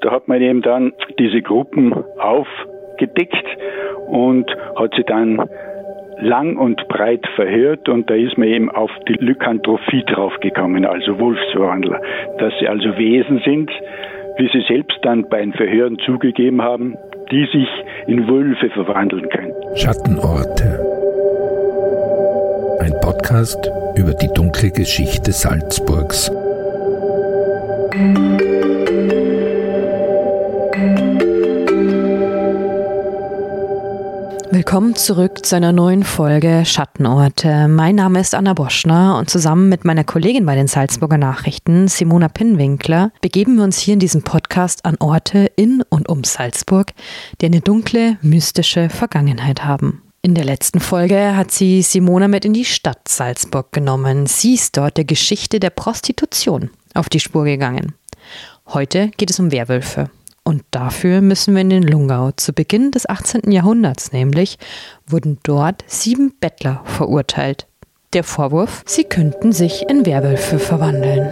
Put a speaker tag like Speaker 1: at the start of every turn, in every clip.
Speaker 1: da hat man eben dann diese Gruppen aufgedeckt und hat sie dann lang und breit verhört und da ist man eben auf die Lykantrophie draufgekommen, also Wolfswandler, dass sie also Wesen sind, wie sie selbst dann bei den Verhören zugegeben haben, die sich in Wölfe verwandeln können.
Speaker 2: Schattenorte. Ein Podcast über die dunkle Geschichte Salzburgs.
Speaker 3: Willkommen zurück zu einer neuen Folge Schattenorte. Mein Name ist Anna Boschner und zusammen mit meiner Kollegin bei den Salzburger Nachrichten, Simona Pinnwinkler, begeben wir uns hier in diesem Podcast an Orte in und um Salzburg, die eine dunkle, mystische Vergangenheit haben. In der letzten Folge hat sie Simona mit in die Stadt Salzburg genommen. Sie ist dort der Geschichte der Prostitution auf die Spur gegangen. Heute geht es um Werwölfe. Und dafür müssen wir in den Lungau. Zu Beginn des 18. Jahrhunderts nämlich wurden dort sieben Bettler verurteilt. Der Vorwurf, sie könnten sich in Werwölfe verwandeln.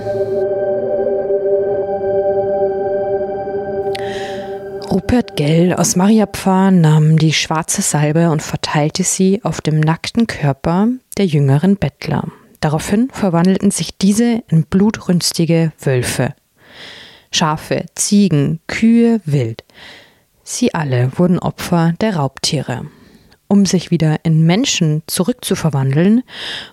Speaker 3: Rupert Gell aus Mariapfarr nahm die schwarze Salbe und verteilte sie auf dem nackten Körper der jüngeren Bettler. Daraufhin verwandelten sich diese in blutrünstige Wölfe. Schafe, Ziegen, Kühe, Wild. Sie alle wurden Opfer der Raubtiere. Um sich wieder in Menschen zurückzuverwandeln,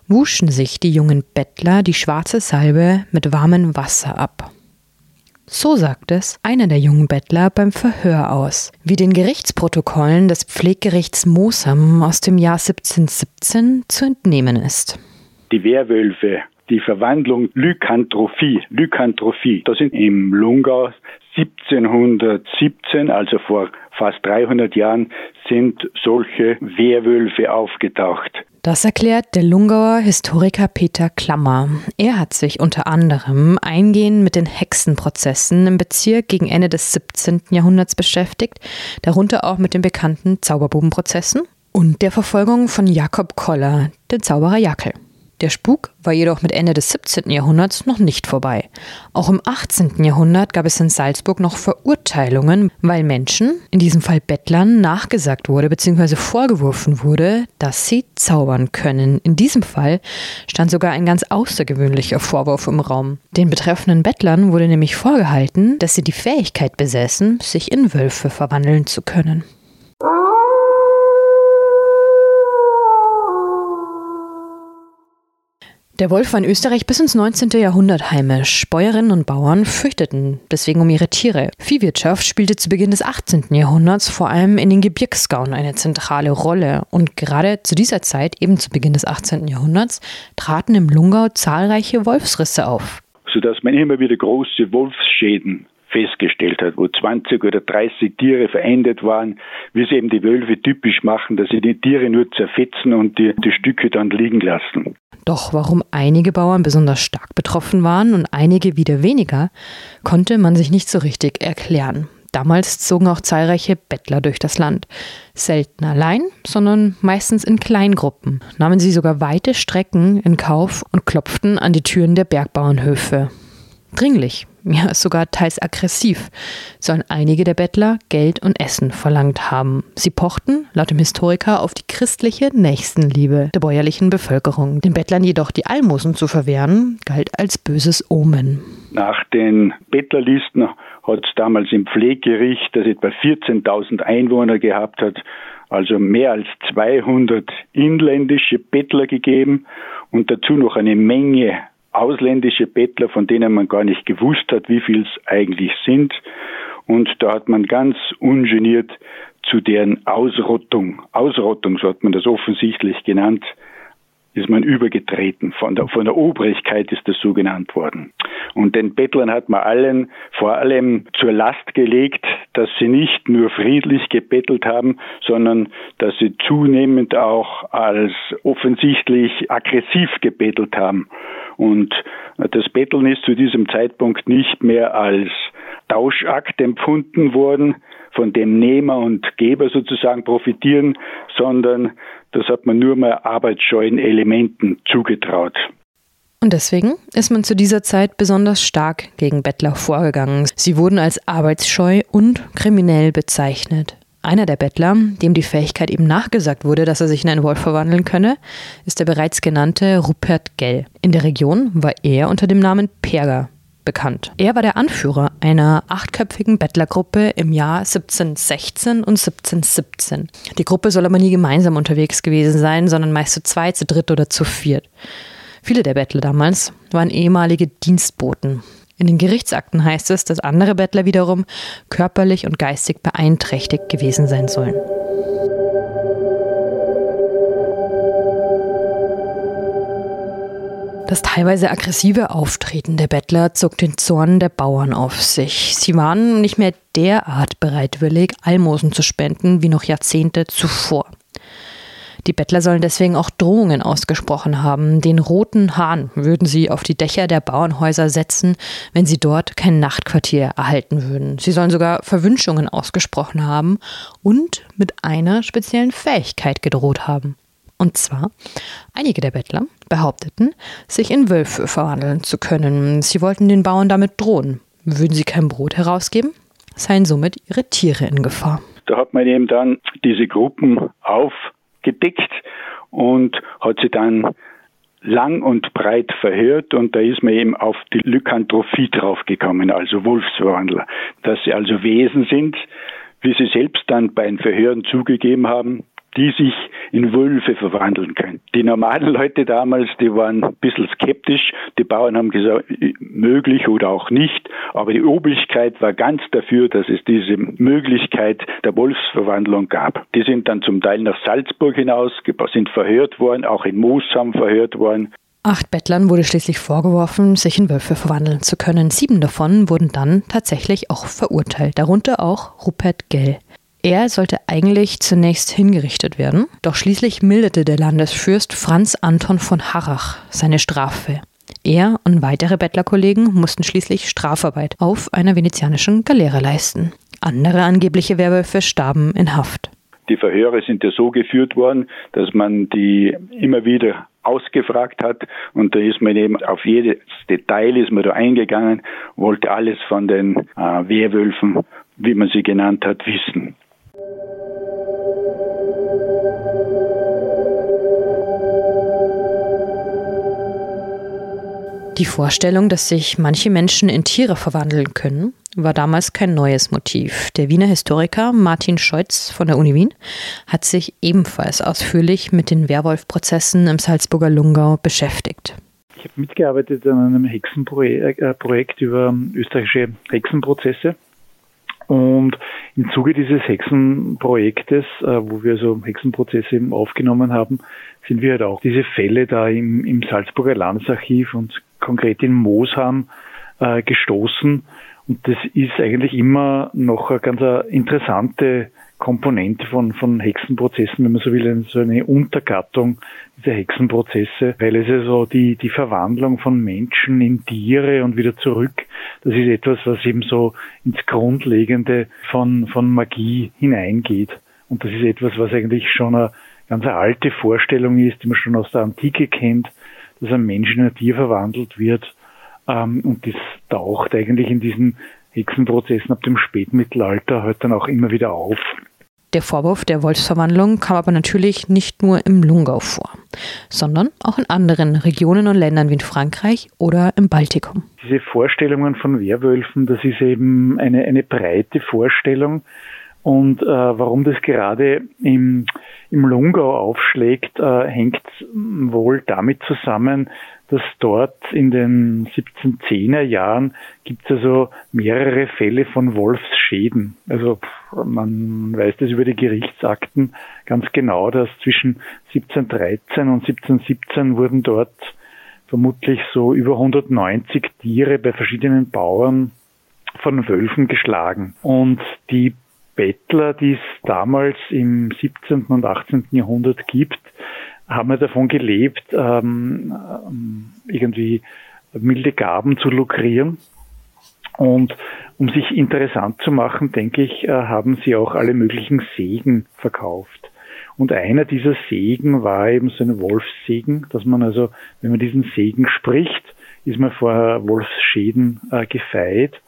Speaker 3: wuschen sich die jungen Bettler die schwarze Salbe mit warmem Wasser ab. So sagt es einer der jungen Bettler beim Verhör aus, wie den Gerichtsprotokollen des Pfleggerichts Mosam aus dem Jahr 1717 zu entnehmen ist.
Speaker 1: Die Werwölfe, die Verwandlung Lykantrophie, Lykantrophie, da sind im Lungau 1717, also vor fast 300 Jahren, sind solche Werwölfe aufgetaucht.
Speaker 3: Das erklärt der Lungauer Historiker Peter Klammer. Er hat sich unter anderem eingehend mit den Hexenprozessen im Bezirk gegen Ende des 17. Jahrhunderts beschäftigt, darunter auch mit den bekannten Zauberbubenprozessen und der Verfolgung von Jakob Koller, den Zauberer Jackel. Der Spuk war jedoch mit Ende des 17. Jahrhunderts noch nicht vorbei. Auch im 18. Jahrhundert gab es in Salzburg noch Verurteilungen, weil Menschen, in diesem Fall Bettlern, nachgesagt wurde bzw. vorgeworfen wurde, dass sie zaubern können. In diesem Fall stand sogar ein ganz außergewöhnlicher Vorwurf im Raum. Den betreffenden Bettlern wurde nämlich vorgehalten, dass sie die Fähigkeit besäßen, sich in Wölfe verwandeln zu können. Der Wolf war in Österreich bis ins 19. Jahrhundert heimisch. Bäuerinnen und Bauern fürchteten deswegen um ihre Tiere. Viehwirtschaft spielte zu Beginn des 18. Jahrhunderts vor allem in den Gebirgsgauen eine zentrale Rolle. Und gerade zu dieser Zeit, eben zu Beginn des 18. Jahrhunderts, traten im Lungau zahlreiche Wolfsrisse auf.
Speaker 1: Sodass man immer wieder große Wolfsschäden festgestellt hat, wo 20 oder 30 Tiere verendet waren, wie es eben die Wölfe typisch machen, dass sie die Tiere nur zerfetzen und die, die Stücke dann liegen lassen.
Speaker 3: Doch warum einige Bauern besonders stark betroffen waren und einige wieder weniger, konnte man sich nicht so richtig erklären. Damals zogen auch zahlreiche Bettler durch das Land. Selten allein, sondern meistens in Kleingruppen. Nahmen sie sogar weite Strecken in Kauf und klopften an die Türen der Bergbauernhöfe. Dringlich, ja sogar teils aggressiv, sollen einige der Bettler Geld und Essen verlangt haben. Sie pochten, laut dem Historiker, auf die christliche Nächstenliebe der bäuerlichen Bevölkerung. Den Bettlern jedoch die Almosen zu verwehren, galt als böses Omen.
Speaker 1: Nach den Bettlerlisten hat es damals im Pfleggericht, das etwa 14.000 Einwohner gehabt hat, also mehr als 200 inländische Bettler gegeben und dazu noch eine Menge ausländische Bettler, von denen man gar nicht gewusst hat, wie viel es eigentlich sind. Und da hat man ganz ungeniert zu deren Ausrottung, Ausrottung, so hat man das offensichtlich genannt, ist man übergetreten. Von der, von der Obrigkeit ist das so genannt worden. Und den Bettlern hat man allen vor allem zur Last gelegt, dass sie nicht nur friedlich gebettelt haben, sondern dass sie zunehmend auch als offensichtlich aggressiv gebettelt haben. Und das Betteln ist zu diesem Zeitpunkt nicht mehr als Tauschakt empfunden worden, von dem Nehmer und Geber sozusagen profitieren, sondern das hat man nur mal arbeitsscheuen Elementen zugetraut.
Speaker 3: Und deswegen ist man zu dieser Zeit besonders stark gegen Bettler vorgegangen. Sie wurden als arbeitsscheu und kriminell bezeichnet. Einer der Bettler, dem die Fähigkeit eben nachgesagt wurde, dass er sich in einen Wolf verwandeln könne, ist der bereits genannte Rupert Gell. In der Region war er unter dem Namen Perger bekannt. Er war der Anführer einer achtköpfigen Bettlergruppe im Jahr 1716 und 1717. Die Gruppe soll aber nie gemeinsam unterwegs gewesen sein, sondern meist zu zweit, zu dritt oder zu viert. Viele der Bettler damals waren ehemalige Dienstboten. In den Gerichtsakten heißt es, dass andere Bettler wiederum körperlich und geistig beeinträchtigt gewesen sein sollen. Das teilweise aggressive Auftreten der Bettler zog den Zorn der Bauern auf sich. Sie waren nicht mehr derart bereitwillig, Almosen zu spenden wie noch Jahrzehnte zuvor. Die Bettler sollen deswegen auch Drohungen ausgesprochen haben. Den roten Hahn würden sie auf die Dächer der Bauernhäuser setzen, wenn sie dort kein Nachtquartier erhalten würden. Sie sollen sogar Verwünschungen ausgesprochen haben und mit einer speziellen Fähigkeit gedroht haben. Und zwar, einige der Bettler behaupteten, sich in Wölfe verwandeln zu können. Sie wollten den Bauern damit drohen. Würden sie kein Brot herausgeben, seien somit ihre Tiere in Gefahr.
Speaker 1: Da hat man eben dann diese Gruppen auf gedeckt und hat sie dann lang und breit verhört und da ist man eben auf die Lykantrophie draufgekommen, also Wolfsverwandler, dass sie also Wesen sind, wie sie selbst dann bei den Verhören zugegeben haben, die sich in Wölfe verwandeln können. Die normalen Leute damals, die waren ein bisschen skeptisch. Die Bauern haben gesagt, möglich oder auch nicht. Aber die Obrigkeit war ganz dafür, dass es diese Möglichkeit der Wolfsverwandlung gab. Die sind dann zum Teil nach Salzburg hinaus, sind verhört worden, auch in Moosam verhört worden.
Speaker 3: Acht Bettlern wurde schließlich vorgeworfen, sich in Wölfe verwandeln zu können. Sieben davon wurden dann tatsächlich auch verurteilt, darunter auch Rupert Gell. Er sollte eigentlich zunächst hingerichtet werden, doch schließlich milderte der Landesfürst Franz Anton von Harrach seine Strafe. Er und weitere Bettlerkollegen mussten schließlich Strafarbeit auf einer venezianischen Galeere leisten. Andere angebliche Werwölfe starben in Haft.
Speaker 1: Die Verhöre sind ja so geführt worden, dass man die immer wieder ausgefragt hat und da ist man eben auf jedes Detail ist man da eingegangen, wollte alles von den äh, Werwölfen, wie man sie genannt hat, wissen.
Speaker 3: Die Vorstellung, dass sich manche Menschen in Tiere verwandeln können, war damals kein neues Motiv. Der Wiener Historiker Martin Scheutz von der Uni Wien hat sich ebenfalls ausführlich mit den Werwolf-Prozessen im Salzburger Lungau beschäftigt.
Speaker 4: Ich habe mitgearbeitet an einem Hexenprojekt über österreichische Hexenprozesse. Und im Zuge dieses Hexenprojektes, äh, wo wir so Hexenprozesse eben aufgenommen haben, sind wir halt auch diese Fälle da im, im Salzburger Landesarchiv und konkret in Moosham äh, gestoßen. Und das ist eigentlich immer noch eine ganz interessante Komponente von, von Hexenprozessen, wenn man so will, so eine Untergattung dieser Hexenprozesse, weil es ja so die, die Verwandlung von Menschen in Tiere und wieder zurück, das ist etwas, was eben so ins Grundlegende von, von Magie hineingeht. Und das ist etwas, was eigentlich schon eine ganz alte Vorstellung ist, die man schon aus der Antike kennt, dass ein Mensch in ein Tier verwandelt wird. Ähm, und das taucht eigentlich in diesen Hexenprozessen ab dem Spätmittelalter halt dann auch immer wieder auf.
Speaker 3: Der Vorwurf der Wolfsverwandlung kam aber natürlich nicht nur im Lungau vor, sondern auch in anderen Regionen und Ländern wie in Frankreich oder im Baltikum.
Speaker 4: Diese Vorstellungen von Werwölfen, das ist eben eine, eine breite Vorstellung. Und äh, warum das gerade im, im Lungau aufschlägt, äh, hängt wohl damit zusammen, dass dort in den 1710er Jahren gibt es also mehrere Fälle von Wolfsschäden. Also man weiß das über die Gerichtsakten ganz genau, dass zwischen 1713 und 1717 wurden dort vermutlich so über 190 Tiere bei verschiedenen Bauern von Wölfen geschlagen. Und die Bettler, die es damals im 17. und 18. Jahrhundert gibt, haben wir davon gelebt, ähm, irgendwie milde Gaben zu lukrieren. Und um sich interessant zu machen, denke ich, äh, haben sie auch alle möglichen Segen verkauft. Und einer dieser Segen war eben so ein Wolfssegen, dass man also, wenn man diesen Segen spricht, ist man vor Wolfsschäden äh, gefeit.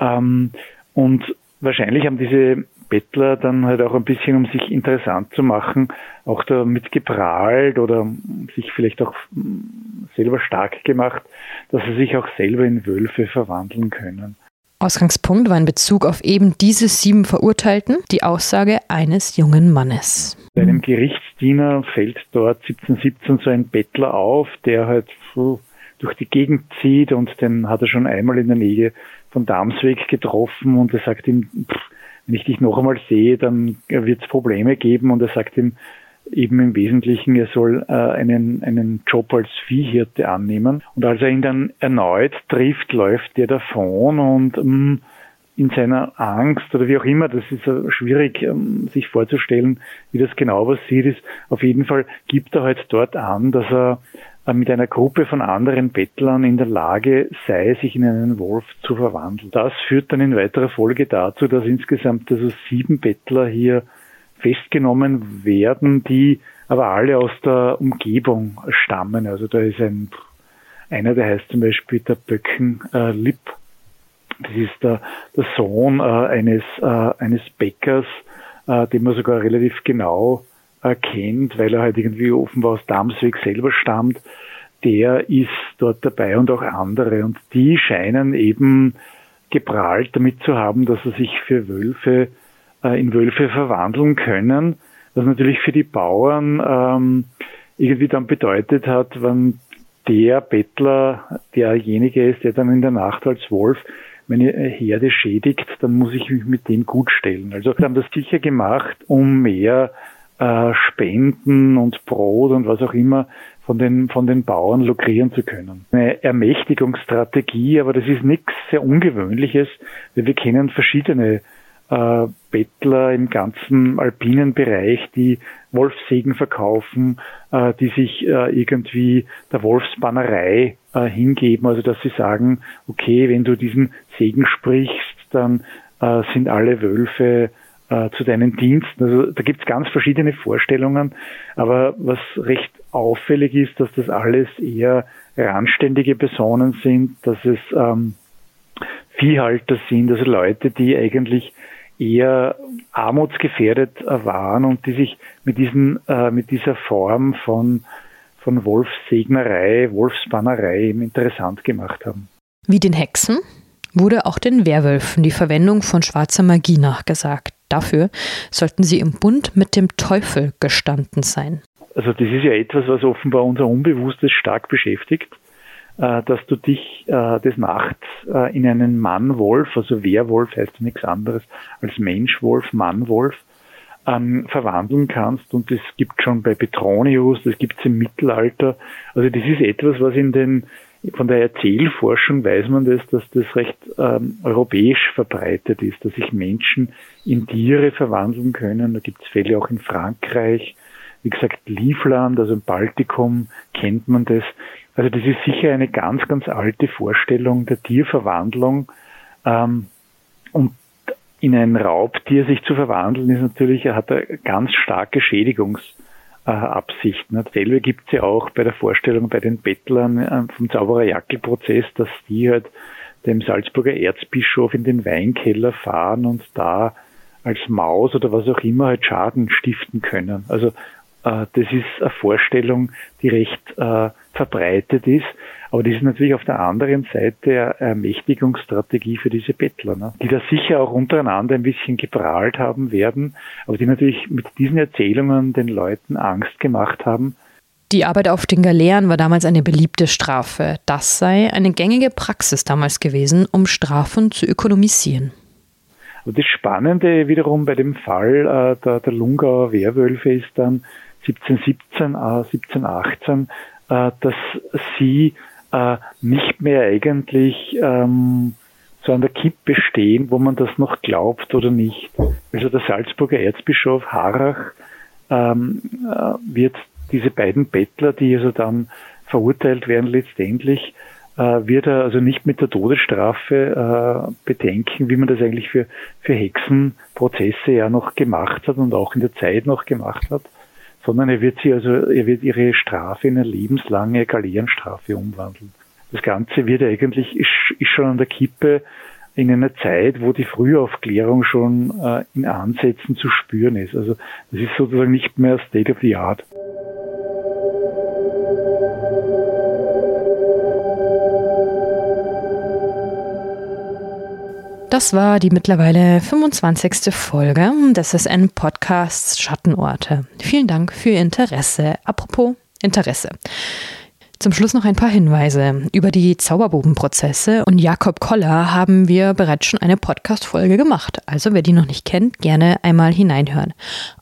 Speaker 4: Ähm, und wahrscheinlich haben diese Bettler dann halt auch ein bisschen, um sich interessant zu machen, auch damit geprahlt oder sich vielleicht auch hm, selber stark gemacht, dass sie sich auch selber in Wölfe verwandeln können.
Speaker 3: Ausgangspunkt war in Bezug auf eben diese sieben Verurteilten die Aussage eines jungen Mannes.
Speaker 4: Einem Gerichtsdiener fällt dort 1717 so ein Bettler auf, der halt so durch die Gegend zieht und den hat er schon einmal in der Nähe von Darmsweg getroffen und er sagt ihm, pff, wenn ich dich noch einmal sehe, dann wird es Probleme geben und er sagt ihm eben im Wesentlichen, er soll äh, einen, einen Job als Viehhirte annehmen. Und als er ihn dann erneut trifft, läuft der davon und ähm, in seiner Angst oder wie auch immer, das ist äh, schwierig ähm, sich vorzustellen, wie das genau passiert ist. Auf jeden Fall gibt er halt dort an, dass er mit einer Gruppe von anderen Bettlern in der Lage sei, sich in einen Wolf zu verwandeln. Das führt dann in weiterer Folge dazu, dass insgesamt also sieben Bettler hier festgenommen werden, die aber alle aus der Umgebung stammen. Also da ist ein einer, der heißt zum Beispiel der Böcken äh, Lipp. Das ist der, der Sohn äh, eines, äh, eines Bäckers, äh, den man sogar relativ genau erkennt, weil er halt irgendwie offenbar aus Damsweg selber stammt, der ist dort dabei und auch andere. Und die scheinen eben geprahlt damit zu haben, dass sie sich für Wölfe äh, in Wölfe verwandeln können, was natürlich für die Bauern ähm, irgendwie dann bedeutet hat, wenn der Bettler derjenige ist, der dann in der Nacht als Wolf meine Herde schädigt, dann muss ich mich mit dem gut stellen. Also haben das sicher gemacht, um mehr äh, Spenden und Brot und was auch immer von den, von den Bauern lukrieren zu können. Eine Ermächtigungsstrategie, aber das ist nichts sehr Ungewöhnliches, weil wir kennen verschiedene äh, Bettler im ganzen alpinen Bereich, die Wolfssägen verkaufen, äh, die sich äh, irgendwie der Wolfsbannerei äh, hingeben, also dass sie sagen, okay, wenn du diesen Segen sprichst, dann äh, sind alle Wölfe äh, zu deinen Diensten. Also da gibt's ganz verschiedene Vorstellungen, aber was recht auffällig ist, dass das alles eher randständige Personen sind, dass es ähm, Viehhalter sind, also Leute, die eigentlich eher armutsgefährdet äh, waren und die sich mit diesen äh, mit dieser Form von von Wolfssegnerei, Wolfsbannerei interessant gemacht haben.
Speaker 3: Wie den Hexen wurde auch den Werwölfen die Verwendung von schwarzer Magie nachgesagt. Dafür sollten sie im Bund mit dem Teufel gestanden sein.
Speaker 4: Also das ist ja etwas, was offenbar unser Unbewusstes stark beschäftigt, äh, dass du dich äh, des Nachts äh, in einen Mannwolf, also Werwolf heißt nichts anderes als Menschwolf, Mannwolf, ähm, verwandeln kannst. Und das gibt schon bei Petronius, das gibt es im Mittelalter. Also das ist etwas, was in den von der Erzählforschung weiß man das, dass das recht ähm, europäisch verbreitet ist, dass sich Menschen in Tiere verwandeln können. Da gibt es Fälle auch in Frankreich. Wie gesagt, Livland, also im Baltikum kennt man das. Also das ist sicher eine ganz, ganz alte Vorstellung der Tierverwandlung. Ähm, und in ein Raubtier sich zu verwandeln, ist natürlich, er hat eine ganz starke Schädigungs- äh, Absichten. Dasselbe gibt es ja auch bei der Vorstellung bei den Bettlern äh, vom Zauberer-Jackel-Prozess, dass die halt dem Salzburger Erzbischof in den Weinkeller fahren und da als Maus oder was auch immer halt Schaden stiften können. Also äh, das ist eine Vorstellung, die recht äh, verbreitet ist. Aber das ist natürlich auf der anderen Seite eine Ermächtigungsstrategie für diese Bettler, ne? die da sicher auch untereinander ein bisschen geprahlt haben werden, aber die natürlich mit diesen Erzählungen den Leuten Angst gemacht haben.
Speaker 3: Die Arbeit auf den Galeeren war damals eine beliebte Strafe. Das sei eine gängige Praxis damals gewesen, um Strafen zu ökonomisieren.
Speaker 4: Und das Spannende wiederum bei dem Fall äh, der, der Lungauer Werwölfe ist dann 1717, äh, 1718, äh, dass sie äh, nicht mehr eigentlich ähm, so an der Kippe stehen, wo man das noch glaubt oder nicht. Also der Salzburger Erzbischof Harrach ähm, äh, wird diese beiden Bettler, die also dann verurteilt werden letztendlich, äh, wird er also nicht mit der Todesstrafe äh, bedenken, wie man das eigentlich für, für Hexenprozesse ja noch gemacht hat und auch in der Zeit noch gemacht hat, sondern er wird sie also, er wird ihre Strafe in eine lebenslange Galeerenstrafe umwandeln. Das Ganze wird eigentlich, ist, ist schon an der Kippe in einer Zeit, wo die Frühaufklärung schon äh, in Ansätzen zu spüren ist. Also das ist sozusagen nicht mehr State of the Art.
Speaker 3: Das war die mittlerweile 25. Folge des SN Podcasts Schattenorte. Vielen Dank für Ihr Interesse. Apropos Interesse. Zum Schluss noch ein paar Hinweise. Über die Zauberbubenprozesse und Jakob Koller haben wir bereits schon eine Podcast-Folge gemacht. Also wer die noch nicht kennt, gerne einmal hineinhören.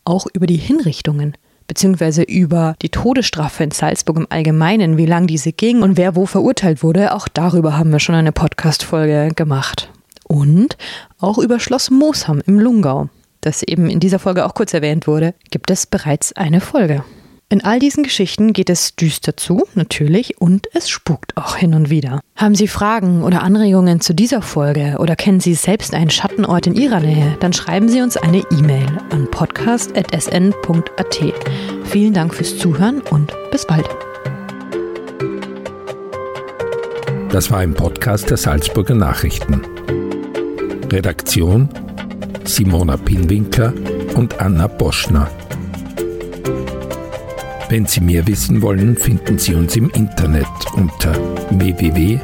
Speaker 3: Auch über die Hinrichtungen beziehungsweise über die Todesstrafe in Salzburg im Allgemeinen, wie lang diese ging und wer wo verurteilt wurde, auch darüber haben wir schon eine Podcast-Folge gemacht und auch über Schloss Moosham im Lungau, das eben in dieser Folge auch kurz erwähnt wurde, gibt es bereits eine Folge. In all diesen Geschichten geht es düster zu, natürlich, und es spukt auch hin und wieder. Haben Sie Fragen oder Anregungen zu dieser Folge oder kennen Sie selbst einen Schattenort in Ihrer Nähe, dann schreiben Sie uns eine E-Mail an podcast.sn.at. Vielen Dank fürs Zuhören und bis bald.
Speaker 2: Das war ein Podcast der Salzburger Nachrichten. Redaktion Simona Pinwinkler und Anna Boschner. Wenn Sie mehr wissen wollen, finden Sie uns im Internet unter www.sn.at.